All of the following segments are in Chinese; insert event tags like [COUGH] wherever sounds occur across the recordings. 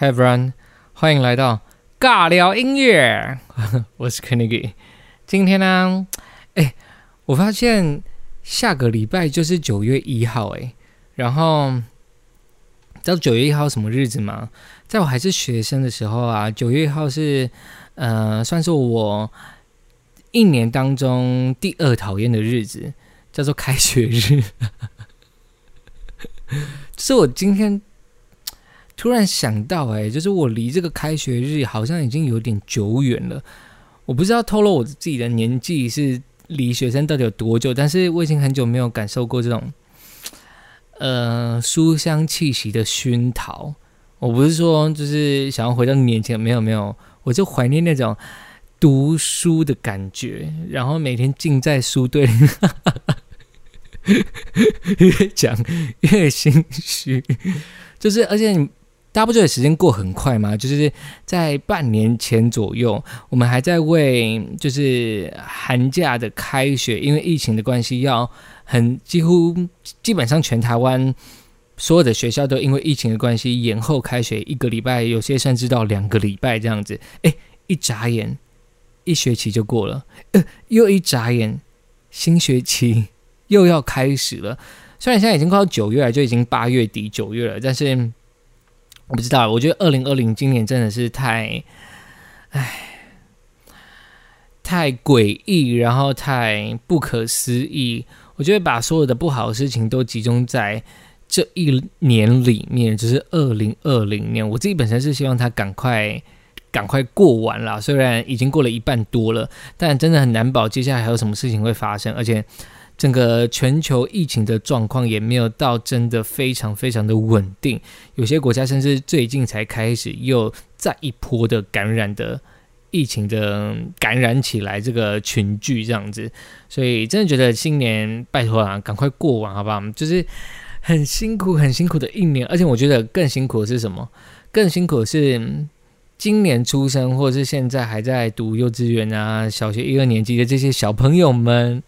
Hi everyone，欢迎来到尬聊音乐，[LAUGHS] 我是 Kennedy。今天呢，哎，我发现下个礼拜就是九月一号，哎，然后知道九月一号什么日子吗？在我还是学生的时候啊，九月一号是呃，算是我一年当中第二讨厌的日子，叫做开学日。是我今天。突然想到，哎，就是我离这个开学日好像已经有点久远了。我不知道透露我自己的年纪是离学生到底有多久，但是我已经很久没有感受过这种，呃，书香气息的熏陶。我不是说就是想要回到年前，没有没有，我就怀念那种读书的感觉，然后每天静在书堆里，[LAUGHS] 越讲越心虚，就是而且你。大家不觉得时间过很快吗？就是在半年前左右，我们还在为就是寒假的开学，因为疫情的关系，要很几乎基本上全台湾所有的学校都因为疫情的关系延后开学一个礼拜，有些甚至到两个礼拜这样子。哎，一眨眼，一学期就过了，呃，又一眨眼，新学期又要开始了。虽然现在已经快到九月了，就已经八月底九月了，但是。我不知道，我觉得二零二零今年真的是太，唉，太诡异，然后太不可思议。我觉得把所有的不好的事情都集中在这一年里面，就是二零二零年。我自己本身是希望它赶快赶快过完了，虽然已经过了一半多了，但真的很难保接下来还有什么事情会发生，而且。整个全球疫情的状况也没有到真的非常非常的稳定，有些国家甚至最近才开始又再一波的感染的疫情的感染起来，这个群聚这样子，所以真的觉得新年拜托啊，赶快过完好不好？就是很辛苦很辛苦的一年，而且我觉得更辛苦的是什么？更辛苦的是今年出生或者是现在还在读幼稚园啊、小学一二年级的这些小朋友们。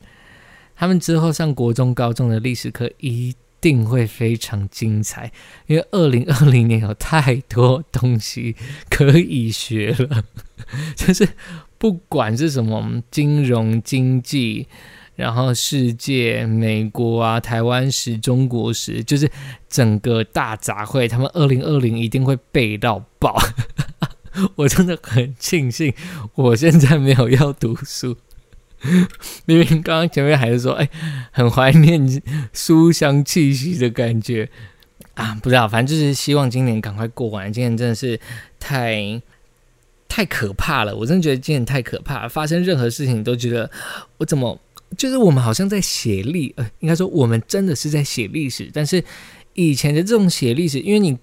他们之后上国中、高中的历史课一定会非常精彩，因为二零二零年有太多东西可以学了，[LAUGHS] 就是不管是什么金融、经济，然后世界、美国啊、台湾史、中国史，就是整个大杂烩，他们二零二零一定会背到爆。[LAUGHS] 我真的很庆幸，我现在没有要读书。[LAUGHS] 明明刚刚前面还是说，哎，很怀念书香气息的感觉啊，不知道，反正就是希望今年赶快过完。今年真的是太太可怕了，我真的觉得今年太可怕，发生任何事情都觉得我怎么，就是我们好像在写历，呃，应该说我们真的是在写历史，但是以前的这种写历史，因为你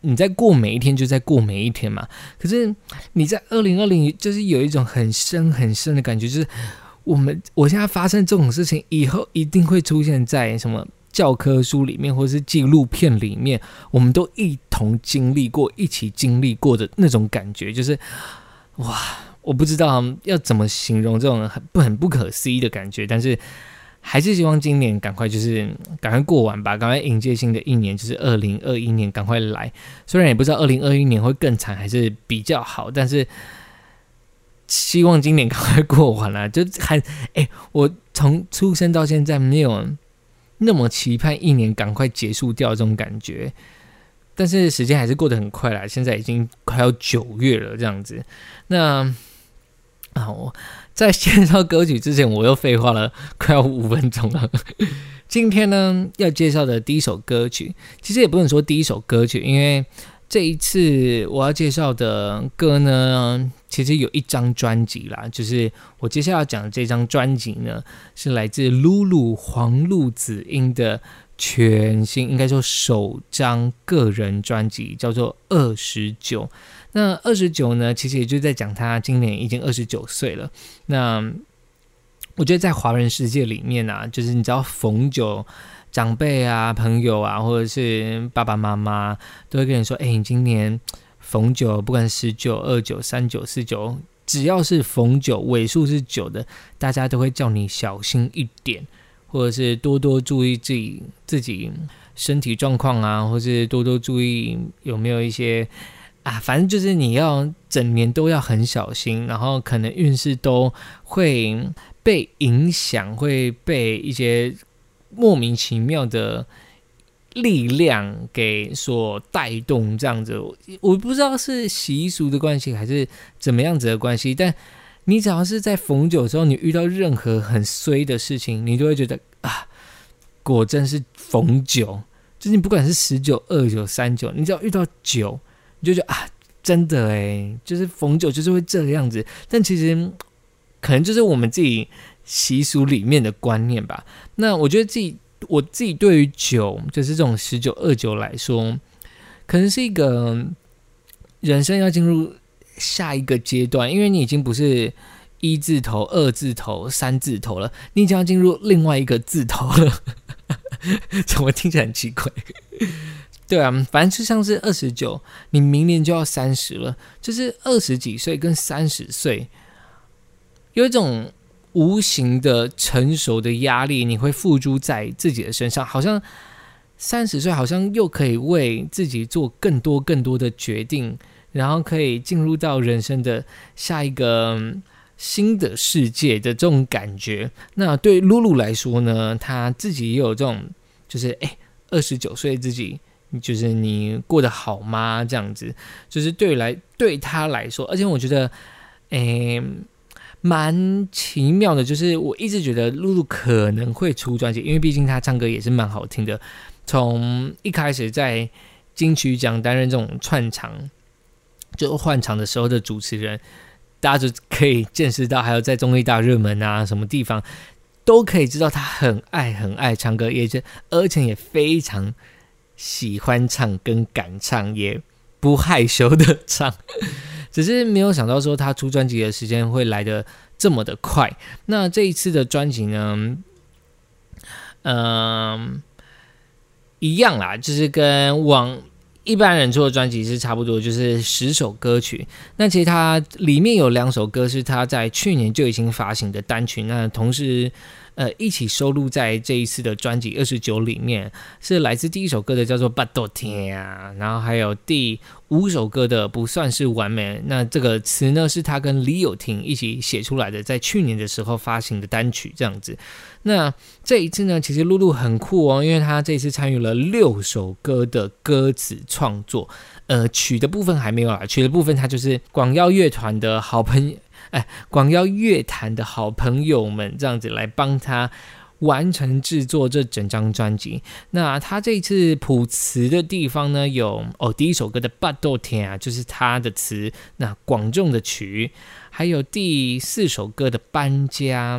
你在过每一天就在过每一天嘛，可是你在二零二零就是有一种很深很深的感觉，就是。我们我现在发生这种事情，以后一定会出现在什么教科书里面，或是纪录片里面，我们都一同经历过、一起经历过的那种感觉，就是哇，我不知道要怎么形容这种很不很不可思议的感觉，但是还是希望今年赶快就是赶快过完吧，赶快迎接新的一年，就是二零二一年赶快来。虽然也不知道二零二一年会更惨还是比较好，但是。希望今年赶快过完了，[LAUGHS] 就还哎，我从出生到现在没有那么期盼一年赶快结束掉这种感觉，但是时间还是过得很快啦，现在已经快要九月了这样子。那啊，我在介绍歌曲之前，我又废话了快要五分钟了。[LAUGHS] 今天呢，要介绍的第一首歌曲，其实也不能说第一首歌曲，因为。这一次我要介绍的歌呢，其实有一张专辑啦，就是我接下来要讲的这张专辑呢，是来自露露黄露子英的全新，应该说首张个人专辑，叫做《二十九》。那二十九呢，其实也就在讲他今年已经二十九岁了。那我觉得在华人世界里面啊，就是你知道逢九。长辈啊，朋友啊，或者是爸爸妈妈，都会跟你说：“哎，你今年逢九，不管十九、二九、三九、四九，只要是逢九，尾数是九的，大家都会叫你小心一点，或者是多多注意自己自己身体状况啊，或是多多注意有没有一些啊，反正就是你要整年都要很小心，然后可能运势都会被影响，会被一些莫名其妙的力量给所带动，这样子，我不知道是习俗的关系还是怎么样子的关系，但你只要是在逢九之后，你遇到任何很衰的事情，你就会觉得啊，果真是逢九，就是你不管是十九、二九、三九，你只要遇到九。你就觉得啊，真的哎，就是逢九就是会这个样子，但其实可能就是我们自己习俗里面的观念吧。那我觉得自己我自己对于九，就是这种十九、二九来说，可能是一个人生要进入下一个阶段，因为你已经不是一字头、二字头、三字头了，你已经要进入另外一个字头了。[LAUGHS] 怎么听起来很奇怪？对啊，反正就像是二十九，你明年就要三十了，就是二十几岁跟三十岁，有一种无形的成熟的压力，你会付诸在自己的身上，好像三十岁好像又可以为自己做更多更多的决定，然后可以进入到人生的下一个新的世界的这种感觉。那对露露来说呢，她自己也有这种，就是哎，二十九岁自己。就是你过得好吗？这样子，就是对来对他来说，而且我觉得，诶，蛮奇妙的。就是我一直觉得露露可能会出专辑，因为毕竟她唱歌也是蛮好听的。从一开始在金曲奖担任这种串场，就换场的时候的主持人，大家就可以见识到，还有在综艺大热门啊，什么地方都可以知道她很爱很爱唱歌，也是而且也非常。喜欢唱跟敢唱，也不害羞的唱，只是没有想到说他出专辑的时间会来的这么的快。那这一次的专辑呢，嗯，一样啦，就是跟往一般人出的专辑是差不多，就是十首歌曲。那其实它里面有两首歌是他在去年就已经发行的单曲，那同时。呃，一起收录在这一次的专辑二十九里面，是来自第一首歌的叫做《巴多天》啊，然后还有第五首歌的不算是完美。那这个词呢，是他跟李友廷一起写出来的，在去年的时候发行的单曲这样子。那这一次呢，其实露露很酷哦，因为他这次参与了六首歌的歌词创作，呃，曲的部分还没有啦，曲的部分他就是广耀乐团的好朋友。哎，广邀乐坛的好朋友们这样子来帮他完成制作这整张专辑。那他这次谱词的地方呢，有哦，第一首歌的《八豆天》啊，就是他的词。那广众的曲，还有第四首歌的《搬家》，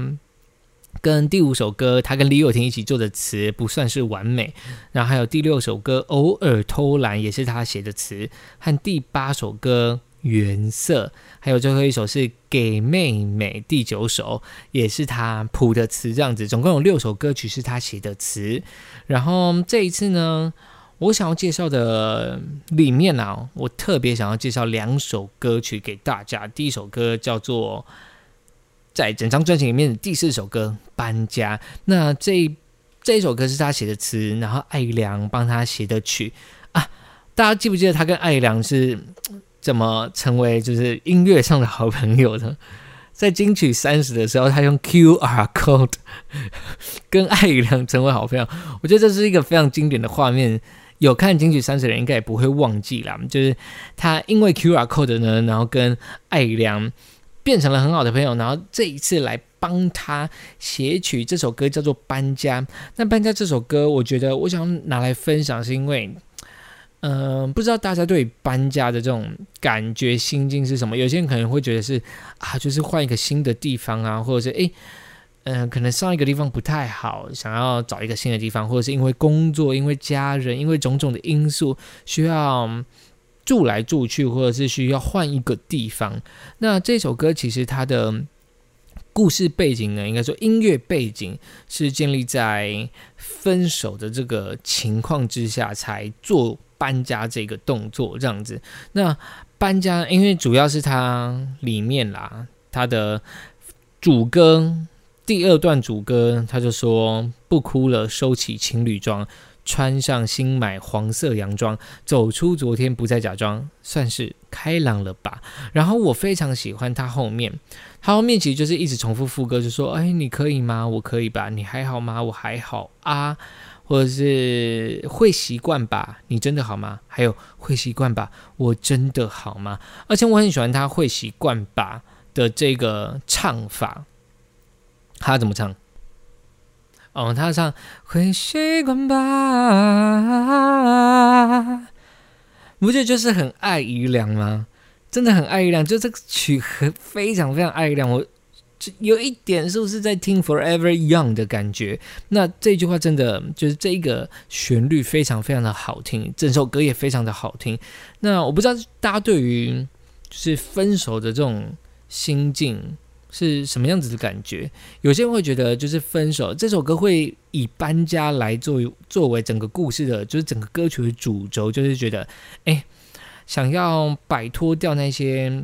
跟第五首歌他跟李友廷一起做的词，不算是完美。然后还有第六首歌《偶尔偷懒》，也是他写的词，和第八首歌。原色，还有最后一首是给妹妹，第九首也是他谱的词，这样子，总共有六首歌曲是他写的词。然后这一次呢，我想要介绍的里面呢，我特别想要介绍两首歌曲给大家。第一首歌叫做在整张专辑里面的第四首歌《搬家》，那这这一首歌是他写的词，然后艾良帮他写的曲啊。大家记不记得他跟艾良是？怎么成为就是音乐上的好朋友呢？[LAUGHS] 在金曲三十的时候，他用 QR code [LAUGHS] 跟艾宇良成为好朋友。我觉得这是一个非常经典的画面，有看金曲三十的人应该也不会忘记啦。就是他因为 QR code 呢，然后跟艾宇良变成了很好的朋友，然后这一次来帮他写曲这首歌叫做《搬家》。那《搬家》这首歌，我觉得我想拿来分享，是因为。嗯，不知道大家对搬家的这种感觉心境是什么？有些人可能会觉得是啊，就是换一个新的地方啊，或者是诶，嗯，可能上一个地方不太好，想要找一个新的地方，或者是因为工作、因为家人、因为种种的因素，需要住来住去，或者是需要换一个地方。那这首歌其实它的故事背景呢，应该说音乐背景是建立在分手的这个情况之下才做。搬家这个动作这样子，那搬家因为主要是它里面啦，它的主歌第二段主歌，他就说不哭了，收起情侣装，穿上新买黄色洋装，走出昨天不再假装，算是开朗了吧。然后我非常喜欢他后面，他后面其实就是一直重复副歌，就说：“哎，你可以吗？我可以吧？你还好吗？我还好啊。”或者是会习惯吧？你真的好吗？还有会习惯吧？我真的好吗？而且我很喜欢他会习惯吧的这个唱法。他怎么唱？哦，他唱会习惯吧，不就就是很爱姨良吗？真的很爱姨良，就这个曲很非常非常爱姨良。我有一点是不是在听 Forever Young 的感觉？那这句话真的就是这一个旋律非常非常的好听，整首歌也非常的好听。那我不知道大家对于就是分手的这种心境。是什么样子的感觉？有些人会觉得，就是分手这首歌会以搬家来作为作为整个故事的，就是整个歌曲的主轴，就是觉得，哎，想要摆脱掉那些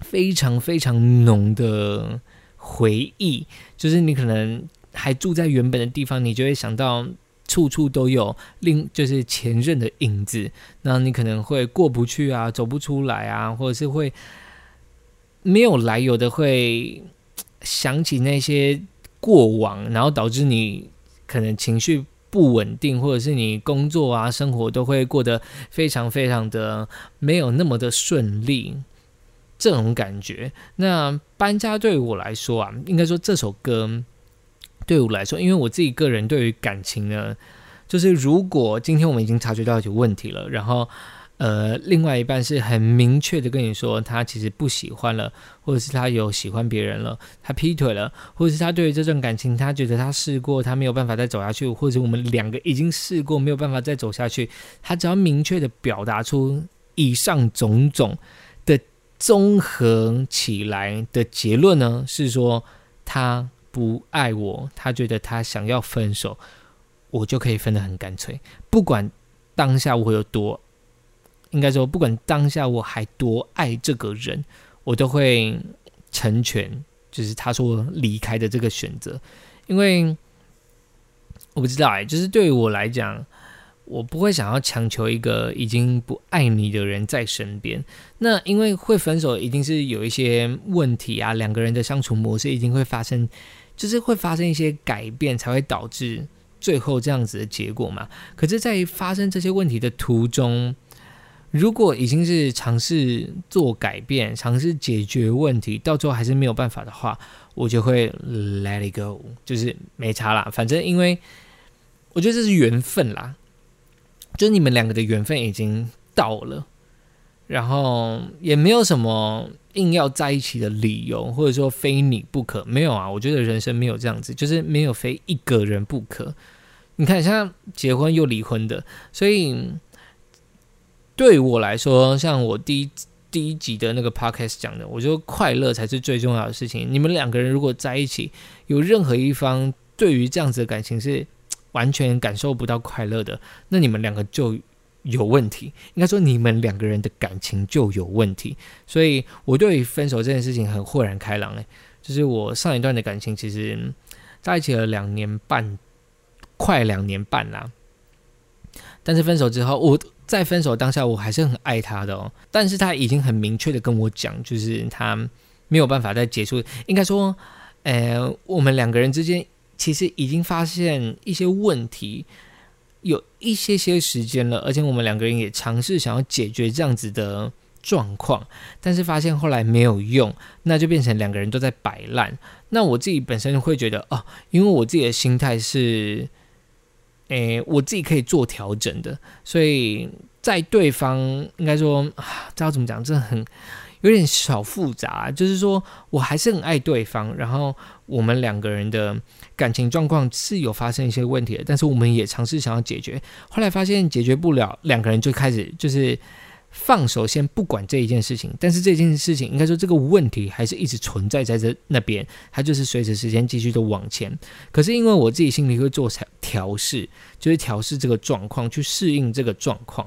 非常非常浓的回忆，就是你可能还住在原本的地方，你就会想到处处都有另就是前任的影子，那你可能会过不去啊，走不出来啊，或者是会。没有来由的会想起那些过往，然后导致你可能情绪不稳定，或者是你工作啊、生活都会过得非常非常的没有那么的顺利，这种感觉。那搬家对于我来说啊，应该说这首歌对我来说，因为我自己个人对于感情呢，就是如果今天我们已经察觉到有问题了，然后。呃，另外一半是很明确的跟你说，他其实不喜欢了，或者是他有喜欢别人了，他劈腿了，或者是他对于这段感情，他觉得他试过，他没有办法再走下去，或者我们两个已经试过，没有办法再走下去。他只要明确的表达出以上种种的综合起来的结论呢，是说他不爱我，他觉得他想要分手，我就可以分得很干脆，不管当下我有多。应该说，不管当下我还多爱这个人，我都会成全，就是他说离开的这个选择。因为我不知道哎，就是对于我来讲，我不会想要强求一个已经不爱你的人在身边。那因为会分手，一定是有一些问题啊，两个人的相处模式一定会发生，就是会发生一些改变，才会导致最后这样子的结果嘛。可是，在发生这些问题的途中，如果已经是尝试做改变、尝试解决问题，到最后还是没有办法的话，我就会 let it go，就是没差啦。反正因为我觉得这是缘分啦，就你们两个的缘分已经到了，然后也没有什么硬要在一起的理由，或者说非你不可，没有啊。我觉得人生没有这样子，就是没有非一个人不可。你看，像结婚又离婚的，所以。对我来说，像我第一第一集的那个 podcast 讲的，我觉得快乐才是最重要的事情。你们两个人如果在一起，有任何一方对于这样子的感情是完全感受不到快乐的，那你们两个就有问题。应该说，你们两个人的感情就有问题。所以我对于分手这件事情很豁然开朗。诶，就是我上一段的感情其实在一起了两年半，快两年半啦。但是分手之后，我。在分手当下，我还是很爱他的哦。但是他已经很明确的跟我讲，就是他没有办法再结束。应该说，呃，我们两个人之间其实已经发现一些问题，有一些些时间了，而且我们两个人也尝试想要解决这样子的状况，但是发现后来没有用，那就变成两个人都在摆烂。那我自己本身会觉得，哦，因为我自己的心态是。诶，我自己可以做调整的，所以在对方应该说，知道怎么讲，这很有点小复杂。就是说我还是很爱对方，然后我们两个人的感情状况是有发生一些问题的，但是我们也尝试想要解决，后来发现解决不了，两个人就开始就是。放手，先不管这一件事情，但是这件事情应该说这个问题还是一直存在在这那边，它就是随着时间继续的往前。可是因为我自己心里会做调调试，就是调试这个状况，去适应这个状况，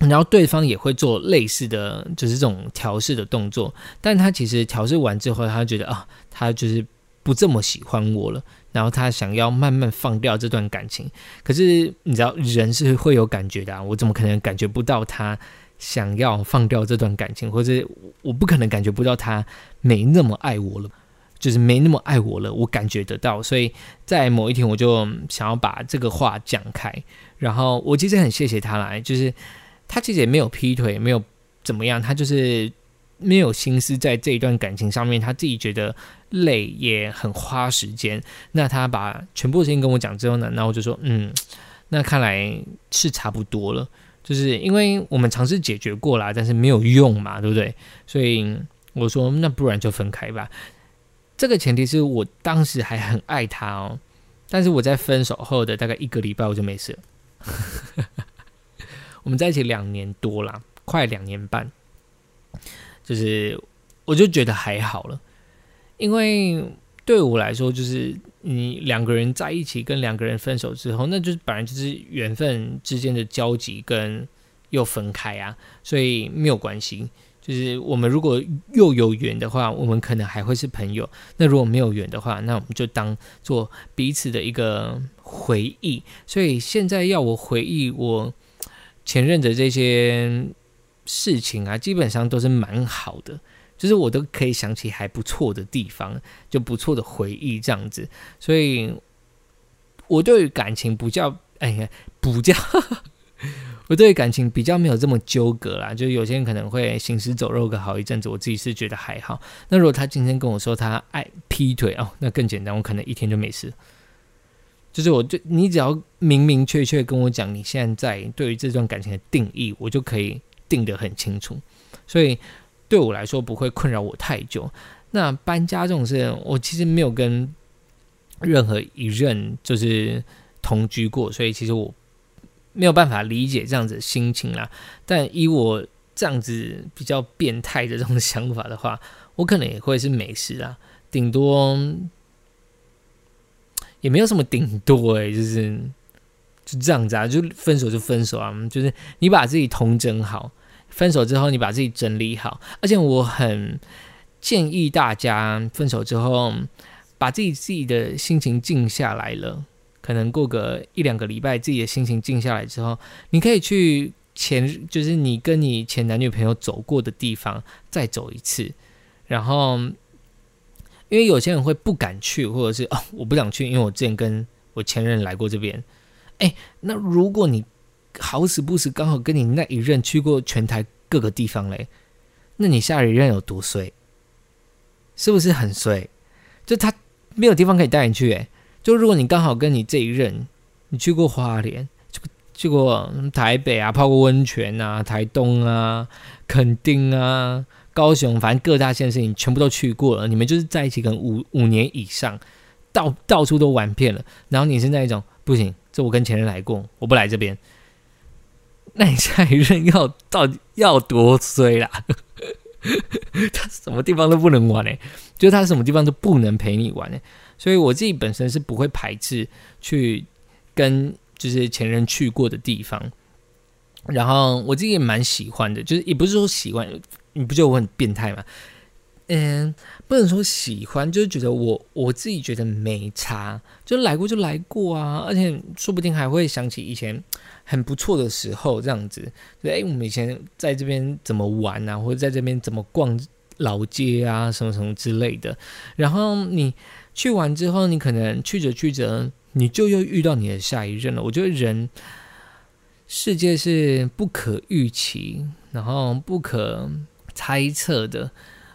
然后对方也会做类似的就是这种调试的动作，但他其实调试完之后，他觉得啊，他就是不这么喜欢我了。然后他想要慢慢放掉这段感情。可是你知道，人是会有感觉的，我怎么可能感觉不到他想要放掉这段感情，或者我不可能感觉不到他没那么爱我了，就是没那么爱我了，我感觉得到。所以在某一天，我就想要把这个话讲开。然后我其实很谢谢他来，就是他其实也没有劈腿，没有怎么样，他就是没有心思在这一段感情上面，他自己觉得累，也很花时间。那他把全部的事情跟我讲之后呢，然后我就说，嗯，那看来是差不多了，就是因为我们尝试解决过了，但是没有用嘛，对不对？所以我说，那不然就分开吧。这个前提是我当时还很爱他哦，但是我在分手后的大概一个礼拜，我就没事了。[LAUGHS] 我们在一起两年多了，快两年半，就是我就觉得还好了，因为对我来说，就是你两个人在一起跟两个人分手之后，那就是本来就是缘分之间的交集，跟又分开啊，所以没有关系。就是我们如果又有缘的话，我们可能还会是朋友；那如果没有缘的话，那我们就当做彼此的一个回忆。所以现在要我回忆我前任的这些事情啊，基本上都是蛮好的，就是我都可以想起还不错的地方，就不错的回忆这样子。所以我对于感情不叫哎呀，不叫。[LAUGHS] 我对感情比较没有这么纠葛啦，就有些人可能会行尸走肉个好一阵子，我自己是觉得还好。那如果他今天跟我说他爱劈腿哦，那更简单，我可能一天就没事。就是我就你只要明明确确跟我讲你现在对于这段感情的定义，我就可以定得很清楚，所以对我来说不会困扰我太久。那搬家这种事，我其实没有跟任何一任就是同居过，所以其实我。没有办法理解这样子的心情啦，但以我这样子比较变态的这种想法的话，我可能也会是没事啊，顶多也没有什么顶多诶，就是就这样子啊，就分手就分手啊，就是你把自己统整好，分手之后你把自己整理好，而且我很建议大家分手之后把自己自己的心情静下来了。可能过个一两个礼拜，自己的心情静下来之后，你可以去前，就是你跟你前男女朋友走过的地方再走一次。然后，因为有些人会不敢去，或者是哦，我不想去，因为我之前跟我前任来过这边。哎，那如果你好死不死刚好跟你那一任去过全台各个地方嘞，那你下一任有多衰？是不是很衰？就他没有地方可以带你去，哎。就如果你刚好跟你这一任，你去过花莲，去去过台北啊，泡过温泉啊，台东啊，垦丁啊，高雄，反正各大县市你全部都去过了，你们就是在一起可能五五年以上，到到处都玩遍了。然后你是那一种不行，这我跟前任来过，我不来这边。[LAUGHS] 那你下一任要到底要多衰啦？[LAUGHS] 他什么地方都不能玩呢？就是他什么地方都不能陪你玩呢？所以我自己本身是不会排斥去跟就是前任去过的地方，然后我自己也蛮喜欢的，就是也不是说喜欢，你不觉得我很变态吗？嗯，不能说喜欢，就是觉得我我自己觉得没差，就来过就来过啊，而且说不定还会想起以前很不错的时候，这样子，就哎，我们以前在这边怎么玩啊，或者在这边怎么逛老街啊，什么什么之类的，然后你。去完之后，你可能去着去着，你就又遇到你的下一任了。我觉得人世界是不可预期，然后不可猜测的，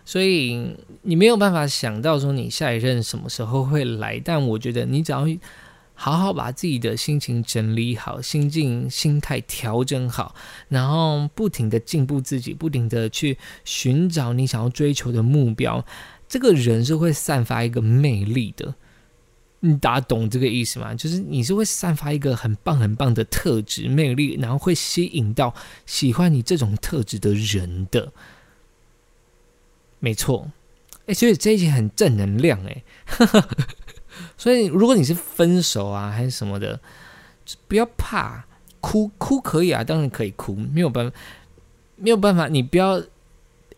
所以你没有办法想到说你下一任什么时候会来。但我觉得你只要好好把自己的心情整理好，心境、心态调整好，然后不停的进步自己，不停的去寻找你想要追求的目标。这个人是会散发一个魅力的，你大家懂这个意思吗？就是你是会散发一个很棒很棒的特质魅力，然后会吸引到喜欢你这种特质的人的，没错。哎，所以这一集很正能量哎，[LAUGHS] 所以如果你是分手啊还是什么的，不要怕哭哭可以啊，当然可以哭，没有办法没有办法，你不要。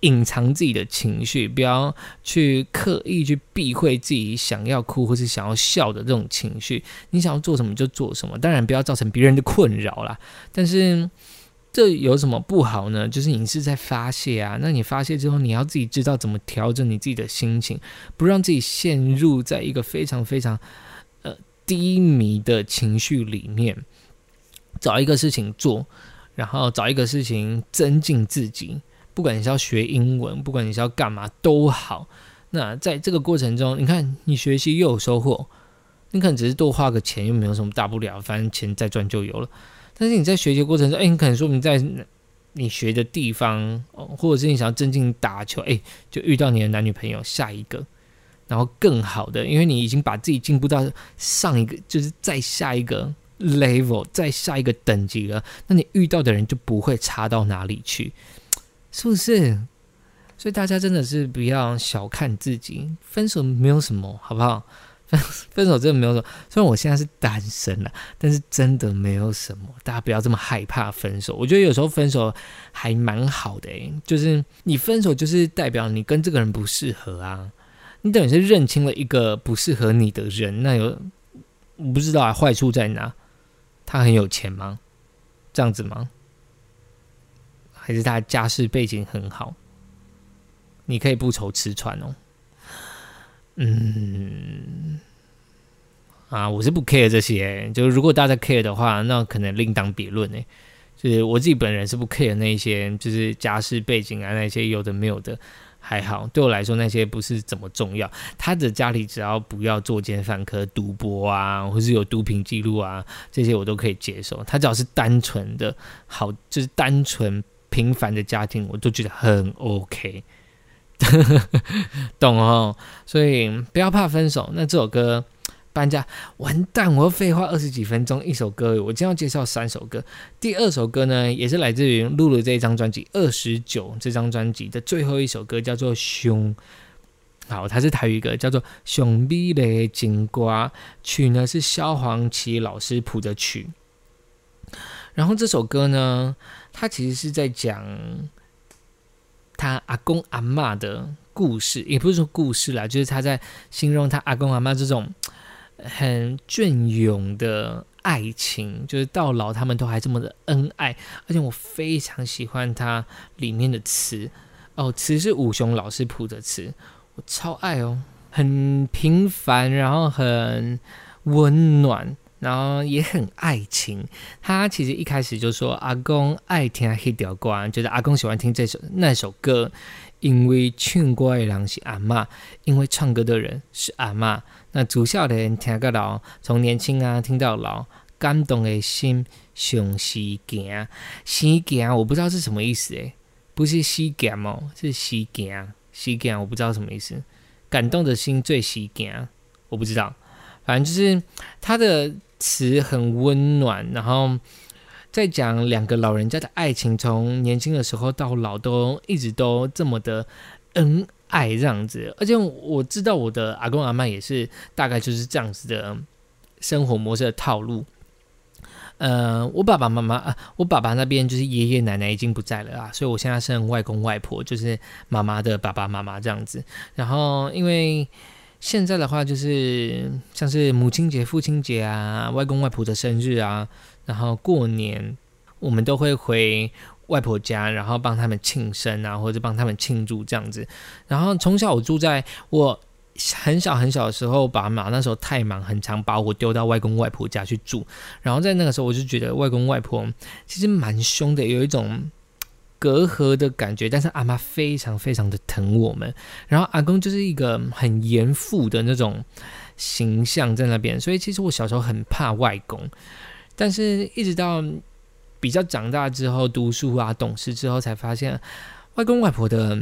隐藏自己的情绪，不要去刻意去避讳自己想要哭或是想要笑的这种情绪。你想要做什么就做什么，当然不要造成别人的困扰啦。但是这有什么不好呢？就是你是在发泄啊，那你发泄之后，你要自己知道怎么调整你自己的心情，不让自己陷入在一个非常非常呃低迷的情绪里面。找一个事情做，然后找一个事情增进自己。不管你是要学英文，不管你是要干嘛都好。那在这个过程中，你看你学习又有收获，你可能只是多花个钱，又没有什么大不了，反正钱再赚就有了。但是你在学习过程中，哎，你可能说明在你学的地方，或者是你想要增进打球，哎，就遇到你的男女朋友下一个，然后更好的，因为你已经把自己进步到上一个，就是再下一个 level，再下一个等级了，那你遇到的人就不会差到哪里去。是不是？所以大家真的是不要小看自己，分手没有什么，好不好？[LAUGHS] 分手真的没有什么。虽然我现在是单身了，但是真的没有什么。大家不要这么害怕分手。我觉得有时候分手还蛮好的诶，就是你分手就是代表你跟这个人不适合啊。你等于是认清了一个不适合你的人，那有我不知道啊，坏处在哪？他很有钱吗？这样子吗？还是他家世背景很好，你可以不愁吃穿哦。嗯，啊，我是不 care 这些，就是如果大家 care 的话，那可能另当别论呢。就是我自己本人是不 care 那一些，就是家世背景啊，那些有的没有的，还好。对我来说，那些不是怎么重要。他的家里只要不要作奸犯科、赌博啊，或是有毒品记录啊，这些我都可以接受。他只要是单纯的好，就是单纯。平凡的家庭，我都觉得很 OK，[LAUGHS] 懂哦。所以不要怕分手。那这首歌搬家完蛋，我要废话二十几分钟一首歌。我今天要介绍三首歌。第二首歌呢，也是来自于露露这一张专辑《二十九》这张专辑的最后一首歌，叫做《熊》。好，它是台语歌，叫做《熊咪的金瓜》，曲呢是萧煌奇老师谱的曲。然后这首歌呢。它其实是在讲他阿公阿妈的故事，也不是说故事啦，就是他在形容他阿公阿妈这种很隽永的爱情，就是到老他们都还这么的恩爱，而且我非常喜欢他里面的词哦，词是武雄老师谱的词，我超爱哦，很平凡，然后很温暖。然后也很爱情，他其实一开始就说阿公爱听《黑条歌》，觉得阿公喜欢听这首那首歌，因为唱歌的人是阿妈，因为唱歌的人是阿妈。那主笑的人听个老，从年轻啊听到老，感动的心上西行，西行我不知道是什么意思诶，不是西行哦，是西行，西行我不知道什么意思，感动的心最西行，我不知道，反正就是他的。词很温暖，然后再讲两个老人家的爱情，从年轻的时候到老，都一直都这么的恩爱这样子。而且我知道我的阿公阿妈也是大概就是这样子的生活模式的套路。呃，我爸爸妈妈啊，我爸爸那边就是爷爷奶奶已经不在了啊，所以我现在剩外公外婆，就是妈妈的爸爸妈妈这样子。然后因为。现在的话，就是像是母亲节、父亲节啊，外公外婆的生日啊，然后过年，我们都会回外婆家，然后帮他们庆生啊，或者帮他们庆祝这样子。然后从小我住在我很小很小的时候，爸妈那时候太忙，很常把我丢到外公外婆家去住。然后在那个时候，我就觉得外公外婆其实蛮凶的，有一种。隔阂的感觉，但是阿妈非常非常的疼我们，然后阿公就是一个很严父的那种形象在那边，所以其实我小时候很怕外公，但是一直到比较长大之后，读书啊、懂事之后，才发现外公外婆的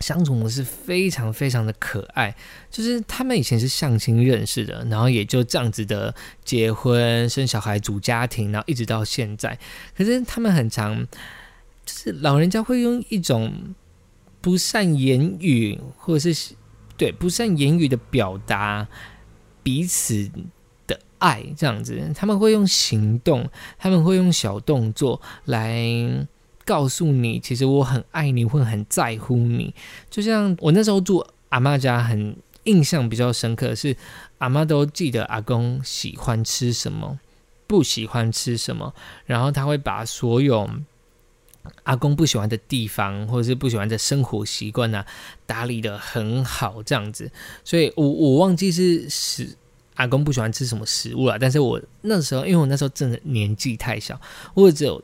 相处模式非常非常的可爱，就是他们以前是相亲认识的，然后也就这样子的结婚、生小孩、组家庭，然后一直到现在，可是他们很常。就是老人家会用一种不善言语，或者是对不善言语的表达彼此的爱，这样子，他们会用行动，他们会用小动作来告诉你，其实我很爱你，会很在乎你。就像我那时候住阿妈家，很印象比较深刻的是，阿妈都记得阿公喜欢吃什么，不喜欢吃什么，然后他会把所有阿公不喜欢的地方，或者是不喜欢的生活习惯呢，打理的很好，这样子。所以我我忘记是食阿公不喜欢吃什么食物了，但是我那时候，因为我那时候真的年纪太小，我只有。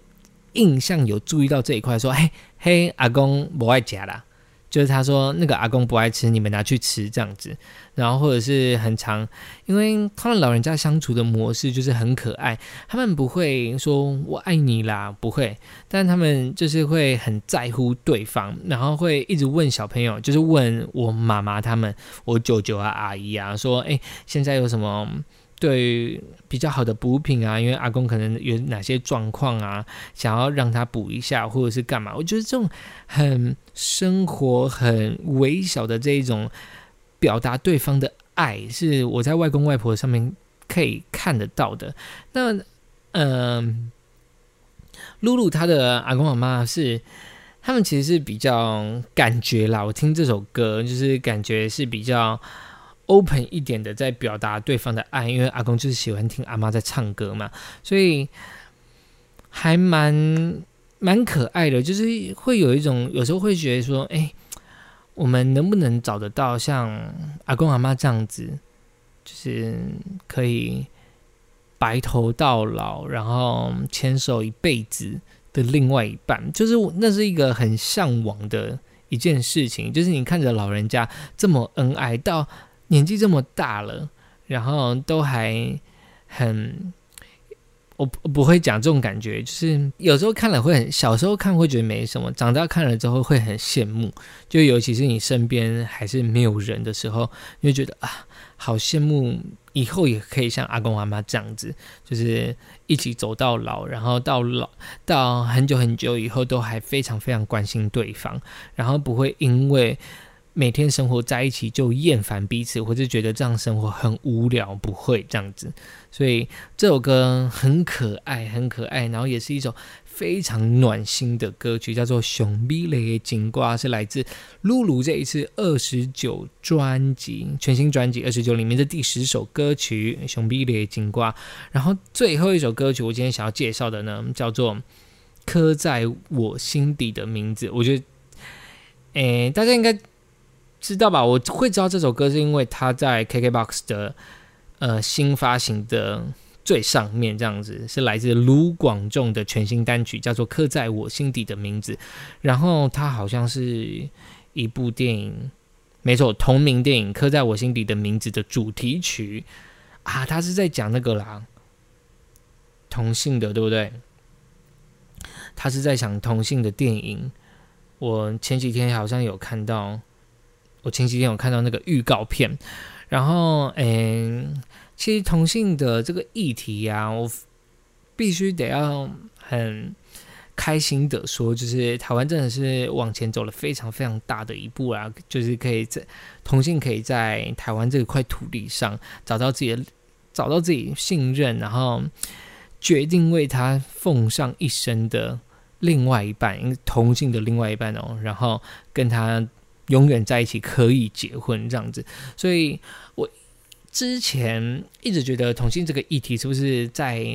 印象有注意到这一块，说：“嘿，嘿，阿公不爱夹啦，就是他说那个阿公不爱吃，你们拿去吃这样子。然后或者是很长，因为他们老人家相处的模式就是很可爱，他们不会说我爱你啦，不会，但他们就是会很在乎对方，然后会一直问小朋友，就是问我妈妈他们，我舅舅啊、阿姨啊，说：哎，现在有什么？”对比较好的补品啊，因为阿公可能有哪些状况啊，想要让他补一下，或者是干嘛？我觉得这种很生活、很微小的这一种表达对方的爱，是我在外公外婆上面可以看得到的。那嗯，露露她的阿公阿妈是他们其实是比较感觉啦，我听这首歌就是感觉是比较。Open 一点的在表达对方的爱，因为阿公就是喜欢听阿妈在唱歌嘛，所以还蛮蛮可爱的。就是会有一种有时候会觉得说，哎，我们能不能找得到像阿公阿妈这样子，就是可以白头到老，然后牵手一辈子的另外一半？就是那是一个很向往的一件事情。就是你看着老人家这么恩爱到。年纪这么大了，然后都还很，我不会讲这种感觉，就是有时候看了会很，小时候看会觉得没什么，长大看了之后会很羡慕，就尤其是你身边还是没有人的时候，你就觉得啊，好羡慕，以后也可以像阿公阿妈这样子，就是一起走到老，然后到老到很久很久以后都还非常非常关心对方，然后不会因为。每天生活在一起就厌烦彼此，或者觉得这样生活很无聊，不会这样子。所以这首歌很可爱，很可爱，然后也是一首非常暖心的歌曲，叫做《熊咪雷金瓜》，是来自露露这一次二十九专辑全新专辑二十九里面的第十首歌曲《熊咪雷金瓜》。然后最后一首歌曲，我今天想要介绍的呢，叫做《刻在我心底的名字》。我觉得，诶，大家应该。知道吧？我会知道这首歌是因为它在 KKBOX 的呃新发行的最上面，这样子是来自卢广仲的全新单曲，叫做《刻在我心底的名字》。然后它好像是一部电影，没错，同名电影《刻在我心底的名字》的主题曲啊，它是在讲那个啦，同性的，对不对？他是在讲同性的电影。我前几天好像有看到。我前几天有看到那个预告片，然后，嗯，其实同性的这个议题呀，我必须得要很开心的说，就是台湾真的是往前走了非常非常大的一步啊！就是可以在同性可以在台湾这块土地上找到自己的，找到自己信任，然后决定为他奉上一生的另外一半，同性的另外一半哦，然后跟他。永远在一起可以结婚这样子，所以我之前一直觉得同性这个议题是不是在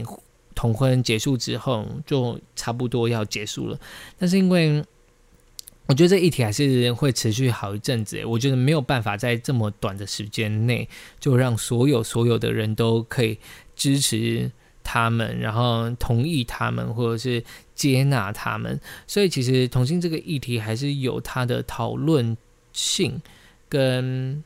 同婚结束之后就差不多要结束了？但是因为我觉得这议题还是会持续好一阵子，我觉得没有办法在这么短的时间内就让所有所有的人都可以支持他们，然后同意他们，或者是接纳他们。所以其实同性这个议题还是有它的讨论。性跟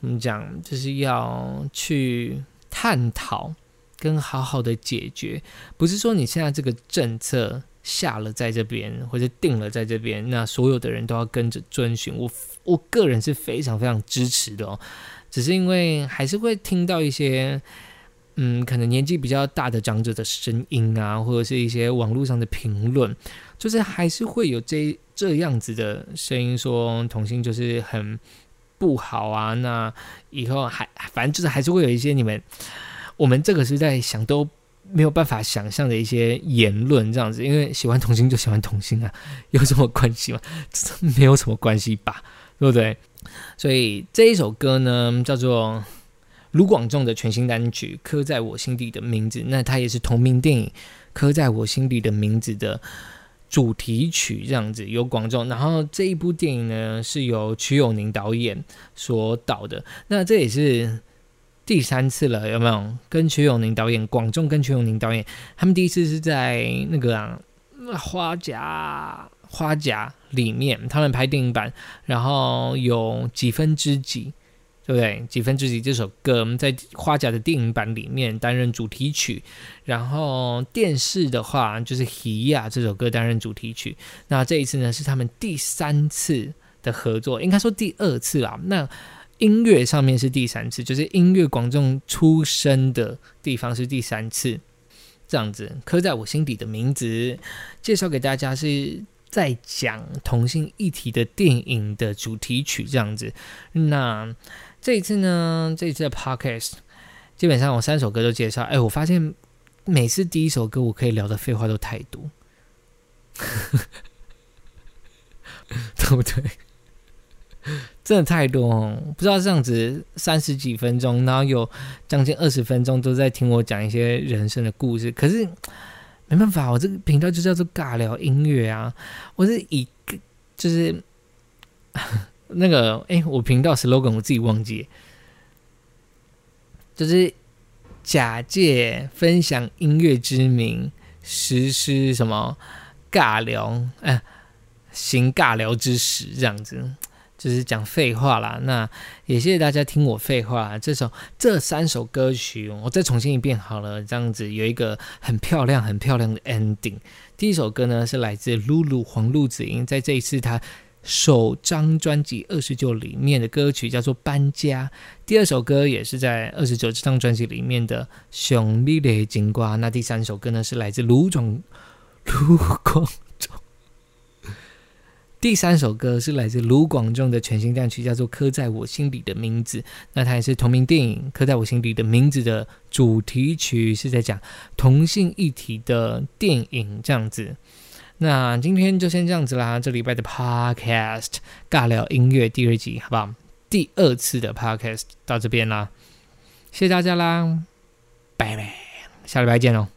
怎么讲，就是要去探讨跟好好的解决，不是说你现在这个政策下了在这边或者定了在这边，那所有的人都要跟着遵循。我我个人是非常非常支持的哦，只是因为还是会听到一些。嗯，可能年纪比较大的长者的声音啊，或者是一些网络上的评论，就是还是会有这这样子的声音，说同性就是很不好啊。那以后还反正就是还是会有一些你们我们这个是在想都没有办法想象的一些言论，这样子，因为喜欢童星就喜欢童星啊，有什么关系吗？[LAUGHS] 没有什么关系吧，对不对？所以这一首歌呢，叫做卢广仲的全新单曲《刻在我心底的名字》，那它也是同名电影《刻在我心底的名字》的主题曲，这样子由广仲。然后这一部电影呢，是由曲友宁导演所导的，那这也是。第三次了，有没有？跟曲永宁导演，广仲跟曲永宁导演，他们第一次是在那个啊花甲花甲里面，他们拍电影版，然后有几分之几，对不对？几分之几这首歌我们在花甲的电影版里面担任主题曲，然后电视的话就是《喜亚》这首歌担任主题曲。那这一次呢是他们第三次的合作，应该说第二次啊。那音乐上面是第三次，就是音乐广众出生的地方是第三次，这样子刻在我心底的名字，介绍给大家是在讲同性议题的电影的主题曲，这样子。那这一次呢，这一次的 podcast 基本上我三首歌都介绍，哎，我发现每次第一首歌我可以聊的废话都太多，[LAUGHS] 对不对？真的太多，不知道这样子三十几分钟，然后有将近二十分钟都在听我讲一些人生的故事。可是没办法，我这个频道就叫做尬聊音乐啊。我是以就是那个哎，我频道 slogan 我自己忘记，就是假借分享音乐之名实施什么尬聊哎，行尬聊之实这样子。就是讲废话啦，那也谢谢大家听我废话。这首这三首歌曲，我再重新一遍好了，这样子有一个很漂亮、很漂亮的 ending。第一首歌呢是来自露露黄露子英，在这一次她首张专辑二十九里面的歌曲叫做《搬家》。第二首歌也是在二十九这张专辑里面的《熊咪的金瓜》。那第三首歌呢是来自卢总 [LAUGHS] 卢广仲。第三首歌是来自卢广仲的全新单曲，叫做《刻在我心底的名字》。那它也是同名电影《刻在我心底的名字》的主题曲，是在讲同性议题的电影这样子。那今天就先这样子啦，这礼拜的 Podcast 尬聊音乐第二集，好不好？第二次的 Podcast 到这边啦，谢谢大家啦，拜拜，下礼拜见哦。